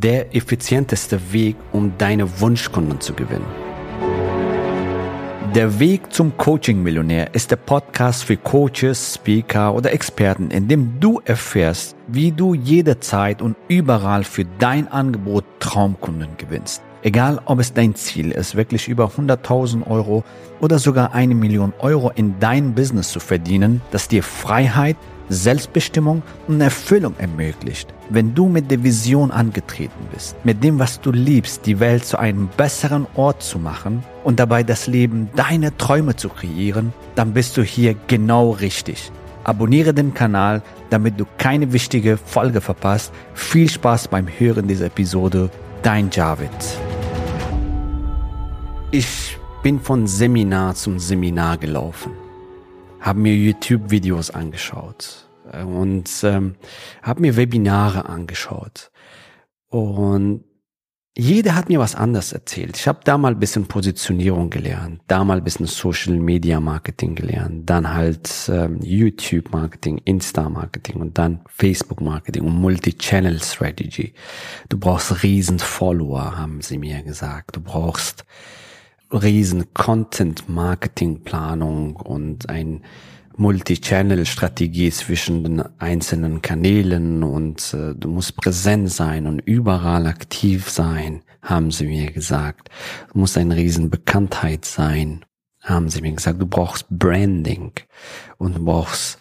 der effizienteste Weg, um deine Wunschkunden zu gewinnen. Der Weg zum Coaching-Millionär ist der Podcast für Coaches, Speaker oder Experten, in dem du erfährst, wie du jederzeit und überall für dein Angebot Traumkunden gewinnst. Egal, ob es dein Ziel ist, wirklich über 100.000 Euro oder sogar eine Million Euro in dein Business zu verdienen, das dir Freiheit, Selbstbestimmung und Erfüllung ermöglicht. Wenn du mit der Vision angetreten bist, mit dem, was du liebst, die Welt zu einem besseren Ort zu machen und dabei das Leben deiner Träume zu kreieren, dann bist du hier genau richtig. Abonniere den Kanal, damit du keine wichtige Folge verpasst. Viel Spaß beim Hören dieser Episode. Dein Javid. Ich bin von Seminar zum Seminar gelaufen habe mir YouTube-Videos angeschaut äh, und ähm, habe mir Webinare angeschaut. Und jeder hat mir was anderes erzählt. Ich habe da mal ein bisschen Positionierung gelernt, da mal ein bisschen Social Media Marketing gelernt, dann halt ähm, YouTube Marketing, Insta Marketing und dann Facebook Marketing und Multi-Channel Strategy. Du brauchst riesen Follower, haben sie mir gesagt. Du brauchst riesen Content-Marketing-Planung und ein Multi-Channel-Strategie zwischen den einzelnen Kanälen und äh, du musst präsent sein und überall aktiv sein, haben sie mir gesagt. Du musst eine riesen Bekanntheit sein, haben sie mir gesagt. Du brauchst Branding und du brauchst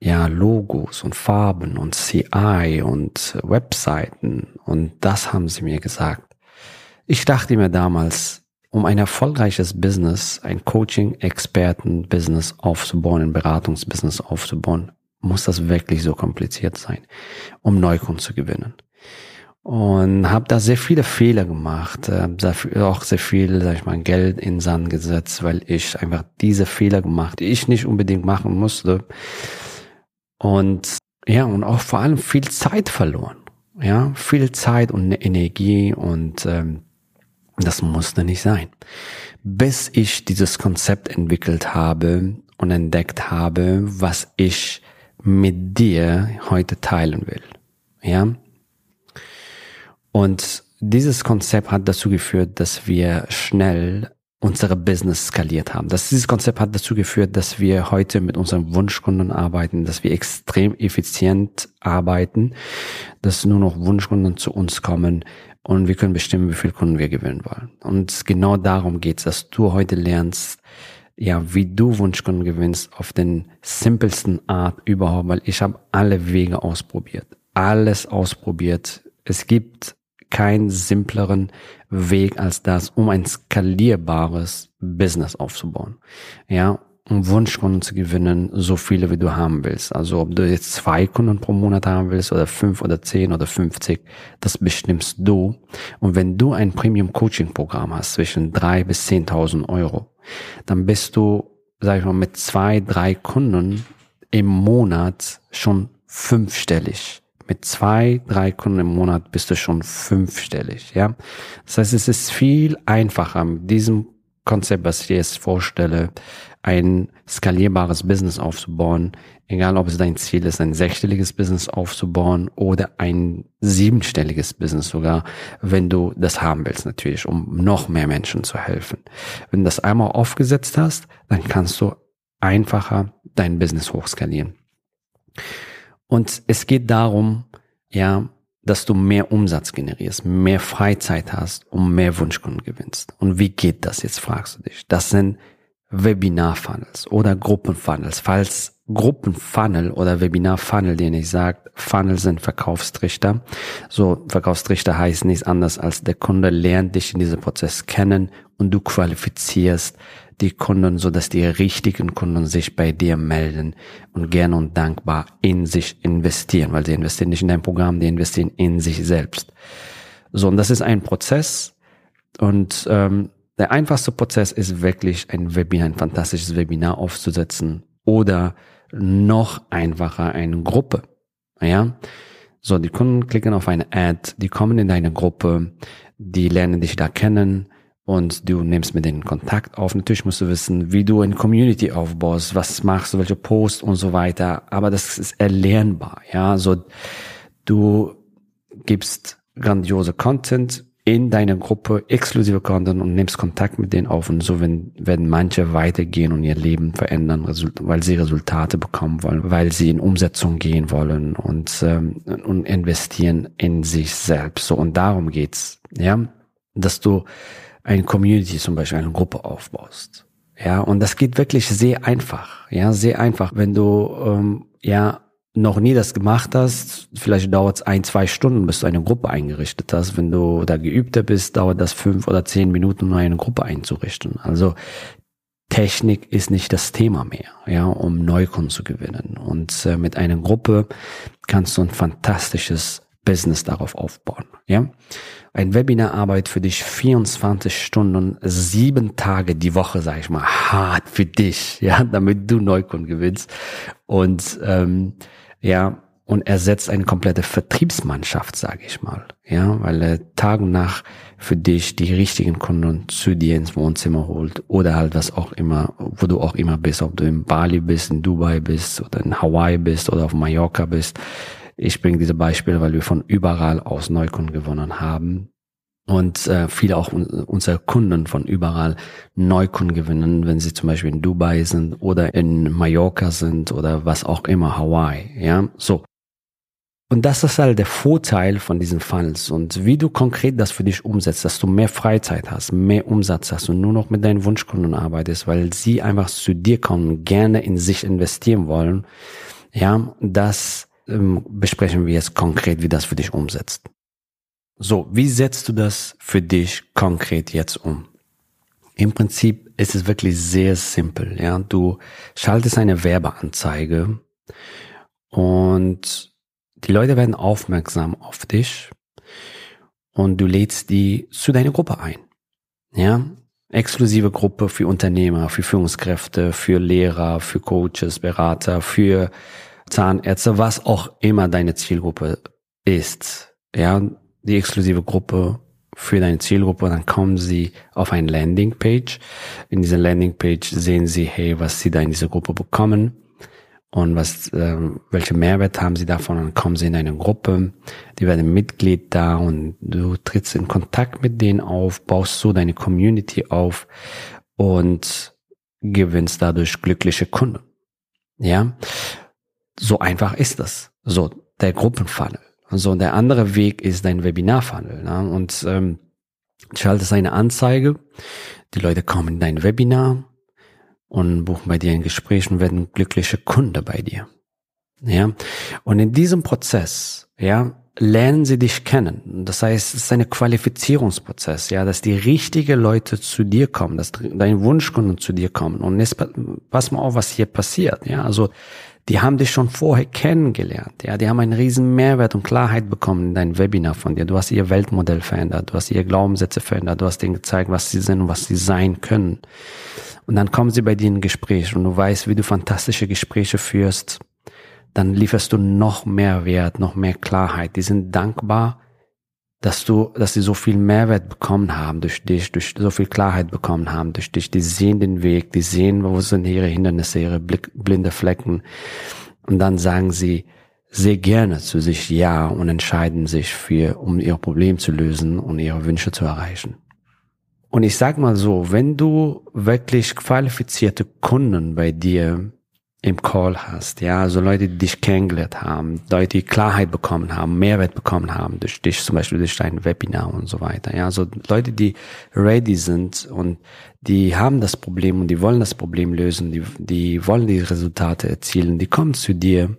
ja Logos und Farben und CI und Webseiten und das haben sie mir gesagt. Ich dachte mir damals, um ein erfolgreiches Business, ein Coaching-Experten-Business aufzubauen, ein Beratungsbusiness aufzubauen, muss das wirklich so kompliziert sein, um Neukunden zu gewinnen. Und habe da sehr viele Fehler gemacht, äh, auch sehr viel, sag ich mal, Geld in Sand gesetzt, weil ich einfach diese Fehler gemacht, die ich nicht unbedingt machen musste. Und ja, und auch vor allem viel Zeit verloren. Ja, viel Zeit und Energie und ähm, das musste nicht sein. Bis ich dieses Konzept entwickelt habe und entdeckt habe, was ich mit dir heute teilen will. Ja? Und dieses Konzept hat dazu geführt, dass wir schnell unsere Business skaliert haben. Das, dieses Konzept hat dazu geführt, dass wir heute mit unseren Wunschkunden arbeiten, dass wir extrem effizient arbeiten, dass nur noch Wunschkunden zu uns kommen und wir können bestimmen, wie viel Kunden wir gewinnen wollen. Und genau darum geht's, dass du heute lernst, ja, wie du Wunschkunden gewinnst auf den simpelsten Art überhaupt, weil ich habe alle Wege ausprobiert, alles ausprobiert. Es gibt keinen simpleren Weg als das, um ein skalierbares Business aufzubauen. Ja, um Wunschkunden zu gewinnen, so viele wie du haben willst. Also ob du jetzt zwei Kunden pro Monat haben willst oder fünf oder zehn oder fünfzig, das bestimmst du. Und wenn du ein Premium Coaching Programm hast zwischen drei bis zehntausend Euro, dann bist du, sag ich mal, mit zwei, drei Kunden im Monat schon fünfstellig. Mit zwei, drei Kunden im Monat bist du schon fünfstellig, ja. Das heißt, es ist viel einfacher mit diesem Konzept, was ich dir jetzt vorstelle, ein skalierbares Business aufzubauen, egal ob es dein Ziel ist, ein sechsstelliges Business aufzubauen oder ein siebenstelliges Business sogar, wenn du das haben willst natürlich, um noch mehr Menschen zu helfen. Wenn du das einmal aufgesetzt hast, dann kannst du einfacher dein Business hochskalieren. Und es geht darum, ja, dass du mehr Umsatz generierst, mehr Freizeit hast und mehr Wunschkunden gewinnst. Und wie geht das jetzt, fragst du dich. Das sind Webinar-Funnels oder Gruppen-Funnels. Falls Gruppen-Funnel oder Webinar-Funnel, den ich sagt, Funnel sind Verkaufstrichter. So, Verkaufstrichter heißt nichts anderes als der Kunde lernt dich in diesem Prozess kennen und du qualifizierst die Kunden, so dass die richtigen Kunden sich bei dir melden und gerne und dankbar in sich investieren, weil sie investieren nicht in dein Programm, die investieren in sich selbst. So, und das ist ein Prozess und ähm, der einfachste Prozess ist wirklich ein Webinar, ein fantastisches Webinar aufzusetzen oder noch einfacher eine Gruppe. Ja, so die Kunden klicken auf eine Ad, die kommen in deine Gruppe, die lernen dich da kennen und du nimmst mit denen Kontakt auf. Natürlich musst du wissen, wie du eine Community aufbaust, was machst du, welche Posts und so weiter. Aber das ist erlernbar. Ja, so du gibst grandiose Content in deiner Gruppe, exklusive Content und nimmst Kontakt mit denen auf und so wenn, werden manche weitergehen und ihr Leben verändern, weil sie Resultate bekommen wollen, weil sie in Umsetzung gehen wollen und, ähm, und investieren in sich selbst. So und darum geht's, ja, dass du eine Community zum Beispiel, eine Gruppe aufbaust. Ja, und das geht wirklich sehr einfach. Ja, sehr einfach. Wenn du ähm, ja noch nie das gemacht hast, vielleicht dauert es ein, zwei Stunden, bis du eine Gruppe eingerichtet hast. Wenn du da geübter bist, dauert das fünf oder zehn Minuten, um eine Gruppe einzurichten. Also Technik ist nicht das Thema mehr, ja, um Neukunden zu gewinnen. Und äh, mit einer Gruppe kannst du ein fantastisches Business darauf aufbauen, ja. Ein Webinar arbeitet für dich 24 Stunden, sieben Tage die Woche, sag ich mal, hart für dich, ja, damit du Neukunden gewinnst. Und ähm, ja, und ersetzt eine komplette Vertriebsmannschaft, sage ich mal, ja, weil er Tag und Nacht für dich die richtigen Kunden zu dir ins Wohnzimmer holt oder halt was auch immer, wo du auch immer bist, ob du in Bali bist, in Dubai bist oder in Hawaii bist oder auf Mallorca bist. Ich bringe diese Beispiele, weil wir von überall aus Neukunden gewonnen haben. Und äh, viele auch un unsere Kunden von überall Neukunden gewinnen, wenn sie zum Beispiel in Dubai sind oder in Mallorca sind oder was auch immer, Hawaii, ja, so. Und das ist halt der Vorteil von diesen Funnels. Und wie du konkret das für dich umsetzt, dass du mehr Freizeit hast, mehr Umsatz hast und nur noch mit deinen Wunschkunden arbeitest, weil sie einfach zu dir kommen, gerne in sich investieren wollen, ja, das ähm, besprechen wir jetzt konkret, wie das für dich umsetzt. So, wie setzt du das für dich konkret jetzt um? Im Prinzip ist es wirklich sehr simpel. Ja, du schaltest eine Werbeanzeige und die Leute werden aufmerksam auf dich und du lädst die zu deiner Gruppe ein. Ja, exklusive Gruppe für Unternehmer, für Führungskräfte, für Lehrer, für Coaches, Berater, für Zahnärzte, was auch immer deine Zielgruppe ist. Ja, die exklusive Gruppe für deine Zielgruppe, dann kommen sie auf eine Landingpage. In dieser Landingpage sehen sie, hey, was sie da in dieser Gruppe bekommen und was, äh, welche Mehrwert haben sie davon. Dann kommen sie in eine Gruppe, die werden Mitglied da und du trittst in Kontakt mit denen auf, baust so deine Community auf und gewinnst dadurch glückliche Kunden. Ja, so einfach ist das. So der Gruppenfunnel. So, und der andere Weg ist dein Webinar-Funnel. Ne? Und ähm, schaltest eine Anzeige, die Leute kommen in dein Webinar und buchen bei dir ein Gespräch und werden glückliche Kunde bei dir. Ja, und in diesem Prozess, ja, lernen sie dich kennen. Das heißt, es ist ein Qualifizierungsprozess, ja, dass die richtigen Leute zu dir kommen, dass deine Wunschkunden zu dir kommen. Und jetzt pass mal auf, was hier passiert, ja. Also die haben dich schon vorher kennengelernt. Ja, die haben einen riesen Mehrwert und Klarheit bekommen in deinem Webinar von dir. Du hast ihr Weltmodell verändert, du hast ihr Glaubenssätze verändert, du hast denen gezeigt, was sie sind und was sie sein können. Und dann kommen sie bei dir in ein Gespräch und du weißt, wie du fantastische Gespräche führst. Dann lieferst du noch mehr Wert, noch mehr Klarheit. Die sind dankbar dass du, dass sie so viel Mehrwert bekommen haben durch dich, durch so viel Klarheit bekommen haben durch dich. Die sehen den Weg, die sehen, wo sind ihre Hindernisse, ihre Blick, blinde Flecken. Und dann sagen sie sehr gerne zu sich Ja und entscheiden sich für, um ihr Problem zu lösen und ihre Wünsche zu erreichen. Und ich sag mal so, wenn du wirklich qualifizierte Kunden bei dir im Call hast, ja, also Leute, die dich kennengelernt haben, Leute, die Klarheit bekommen haben, Mehrwert bekommen haben durch dich, zum Beispiel durch dein Webinar und so weiter, ja, also Leute, die ready sind und die haben das Problem und die wollen das Problem lösen, die, die wollen die Resultate erzielen, die kommen zu dir.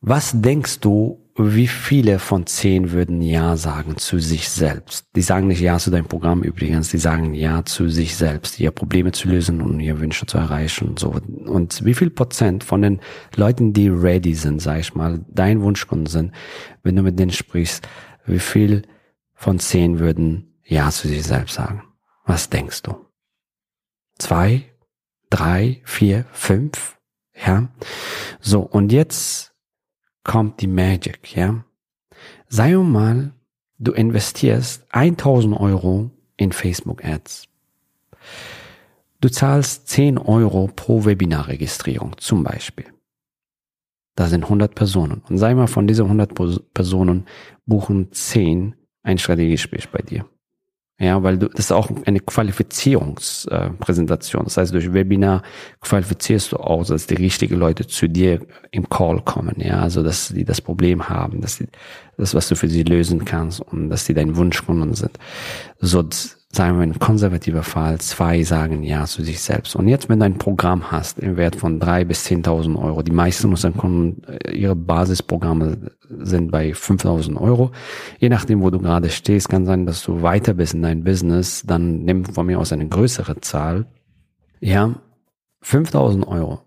Was denkst du, wie viele von zehn würden Ja sagen zu sich selbst? Die sagen nicht Ja zu deinem Programm übrigens, die sagen Ja zu sich selbst, ihre Probleme zu lösen und ihre Wünsche zu erreichen und so. Und wie viel Prozent von den Leuten, die ready sind, sag ich mal, dein Wunschkunden sind, wenn du mit denen sprichst, wie viel von zehn würden Ja zu sich selbst sagen? Was denkst du? Zwei, drei, vier, fünf? Ja. So, und jetzt kommt die Magic, ja. Sei mal, du investierst 1000 Euro in Facebook Ads. Du zahlst 10 Euro pro Webinarregistrierung zum Beispiel. Da sind 100 Personen. Und sei mal, von diesen 100 Personen buchen 10 ein Strategiegespräch bei dir. Ja, weil du, das ist auch eine Qualifizierungspräsentation. Äh, das heißt, durch Webinar qualifizierst du auch, dass die richtigen Leute zu dir im Call kommen. Ja, also, dass die das Problem haben, dass sie das, was du für sie lösen kannst und dass sie dein Wunschkunden sind. So, sagen wir ein konservativer Fall, zwei sagen Ja zu sich selbst. Und jetzt, wenn du ein Programm hast im Wert von drei bis zehntausend Euro, die meisten unserer Kunden, äh, ihre Basisprogramme sind bei 5.000 Euro. Je nachdem, wo du gerade stehst, kann sein, dass du weiter bist in deinem Business, dann nimm von mir aus eine größere Zahl. Ja, 5.000 Euro.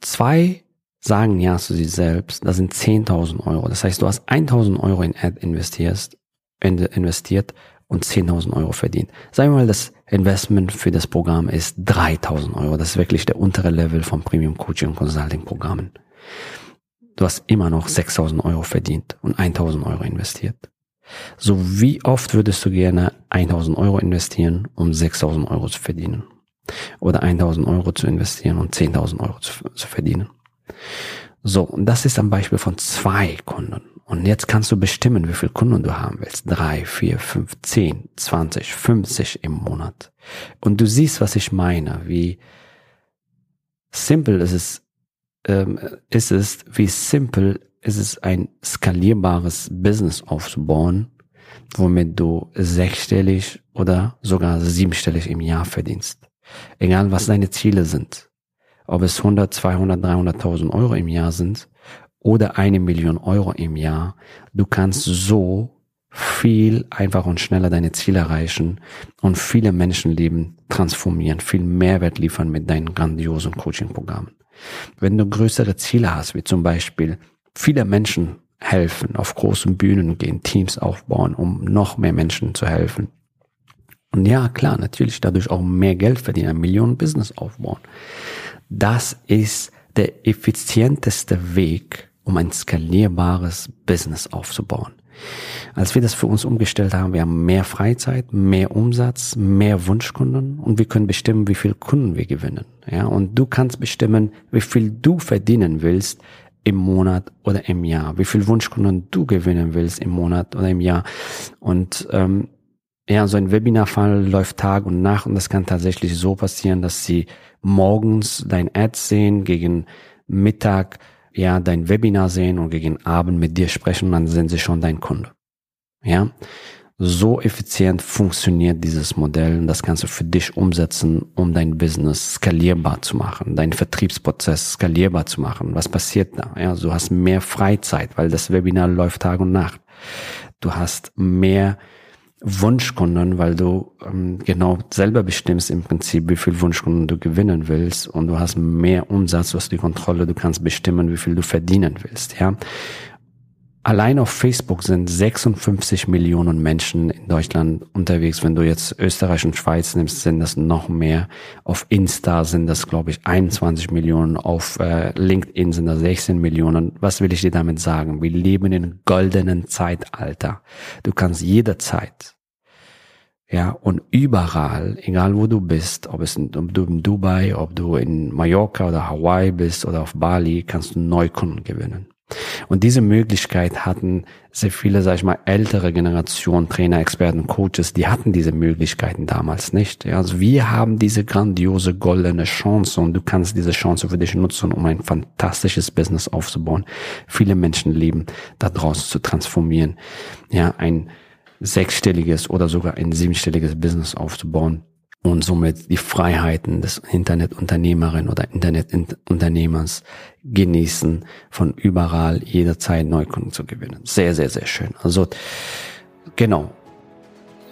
Zwei sagen Ja zu sich selbst, das sind 10.000 Euro. Das heißt, du hast 1.000 Euro in Ad investiert, investiert und 10.000 Euro verdient. Sagen wir mal, das Investment für das Programm ist 3.000 Euro. Das ist wirklich der untere Level vom Premium Coaching und Consulting Programmen. Du hast immer noch 6.000 Euro verdient und 1.000 Euro investiert. So wie oft würdest du gerne 1.000 Euro investieren, um 6.000 Euro zu verdienen? Oder 1.000 Euro zu investieren und 10.000 Euro zu, zu verdienen? So, und das ist ein Beispiel von zwei Kunden. Und jetzt kannst du bestimmen, wie viele Kunden du haben willst. Drei, vier, fünf, zehn, zwanzig, fünfzig im Monat. Und du siehst, was ich meine, wie simpel ist es, ähm, ist es, wie simpel ist es, ein skalierbares Business aufzubauen, womit du sechsstellig oder sogar siebenstellig im Jahr verdienst. Egal, was deine Ziele sind. Ob es 100, 200, 300.000 Euro im Jahr sind oder eine Million Euro im Jahr. Du kannst so viel einfacher und schneller deine Ziele erreichen und viele Menschenleben transformieren, viel Mehrwert liefern mit deinen grandiosen Coaching-Programmen. Wenn du größere Ziele hast, wie zum Beispiel viele Menschen helfen, auf großen Bühnen gehen, Teams aufbauen, um noch mehr Menschen zu helfen. Und ja, klar, natürlich dadurch auch mehr Geld verdienen, ein Millionen-Business aufbauen. Das ist der effizienteste Weg, um ein skalierbares Business aufzubauen. Als wir das für uns umgestellt haben, wir haben mehr Freizeit, mehr Umsatz, mehr Wunschkunden und wir können bestimmen, wie viel Kunden wir gewinnen. Ja, und du kannst bestimmen, wie viel du verdienen willst im Monat oder im Jahr, wie viel Wunschkunden du gewinnen willst im Monat oder im Jahr. Und ähm, ja, so ein Webinarfall läuft Tag und Nacht und das kann tatsächlich so passieren, dass sie morgens dein Ad sehen, gegen Mittag ja dein Webinar sehen und gegen Abend mit dir sprechen, dann sind sie schon dein Kunde. Ja, so effizient funktioniert dieses Modell und das kannst du für dich umsetzen, um dein Business skalierbar zu machen, deinen Vertriebsprozess skalierbar zu machen. Was passiert da? Ja, du hast mehr Freizeit, weil das Webinar läuft Tag und Nacht. Du hast mehr Wunschkunden, weil du ähm, genau selber bestimmst im Prinzip, wie viel Wunschkunden du gewinnen willst und du hast mehr Umsatz, du hast die Kontrolle, du kannst bestimmen, wie viel du verdienen willst, ja. Allein auf Facebook sind 56 Millionen Menschen in Deutschland unterwegs. Wenn du jetzt Österreich und Schweiz nimmst, sind das noch mehr. Auf Insta sind das, glaube ich, 21 Millionen. Auf äh, LinkedIn sind das 16 Millionen. Was will ich dir damit sagen? Wir leben in einem goldenen Zeitalter. Du kannst jederzeit ja, und überall, egal wo du bist, ob es in, ob du in Dubai, ob du in Mallorca oder Hawaii bist oder auf Bali, kannst du Neukunden gewinnen. Und diese Möglichkeit hatten sehr viele, sag ich mal, ältere Generationen, Trainer, Experten, Coaches, die hatten diese Möglichkeiten damals nicht. Ja, also wir haben diese grandiose goldene Chance und du kannst diese Chance für dich nutzen, um ein fantastisches Business aufzubauen, viele Menschenleben da draußen zu transformieren. Ja, ein sechsstelliges oder sogar ein siebenstelliges Business aufzubauen und somit die Freiheiten des Internetunternehmerin oder Internetunternehmers genießen, von überall jederzeit Neukunden zu gewinnen. Sehr, sehr, sehr schön. Also genau.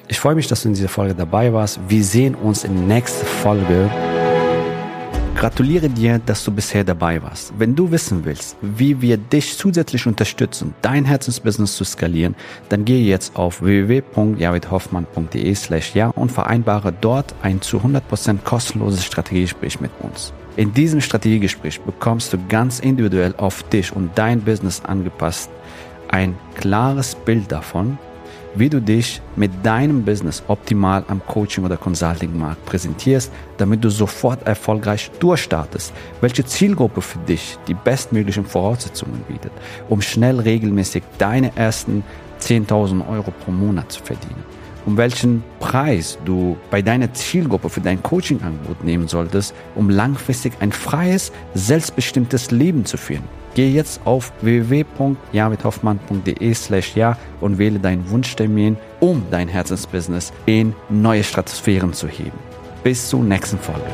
Ich freue mich, dass du in dieser Folge dabei warst. Wir sehen uns in der nächsten Folge. Gratuliere dir, dass du bisher dabei warst. Wenn du wissen willst, wie wir dich zusätzlich unterstützen, dein Herzensbusiness zu skalieren, dann gehe jetzt auf www.javidhoffmann.de slash ja und vereinbare dort ein zu 100% kostenloses Strategiegespräch mit uns. In diesem Strategiegespräch bekommst du ganz individuell auf dich und dein Business angepasst ein klares Bild davon, wie du dich mit deinem Business optimal am Coaching- oder Consulting-Markt präsentierst, damit du sofort erfolgreich durchstartest, welche Zielgruppe für dich die bestmöglichen Voraussetzungen bietet, um schnell regelmäßig deine ersten 10.000 Euro pro Monat zu verdienen um welchen Preis du bei deiner Zielgruppe für dein Coaching-Angebot nehmen solltest, um langfristig ein freies, selbstbestimmtes Leben zu führen. Geh jetzt auf www.javidhoffmann.de slash ja und wähle deinen Wunschtermin, um dein Herzensbusiness in neue Stratosphären zu heben. Bis zur nächsten Folge.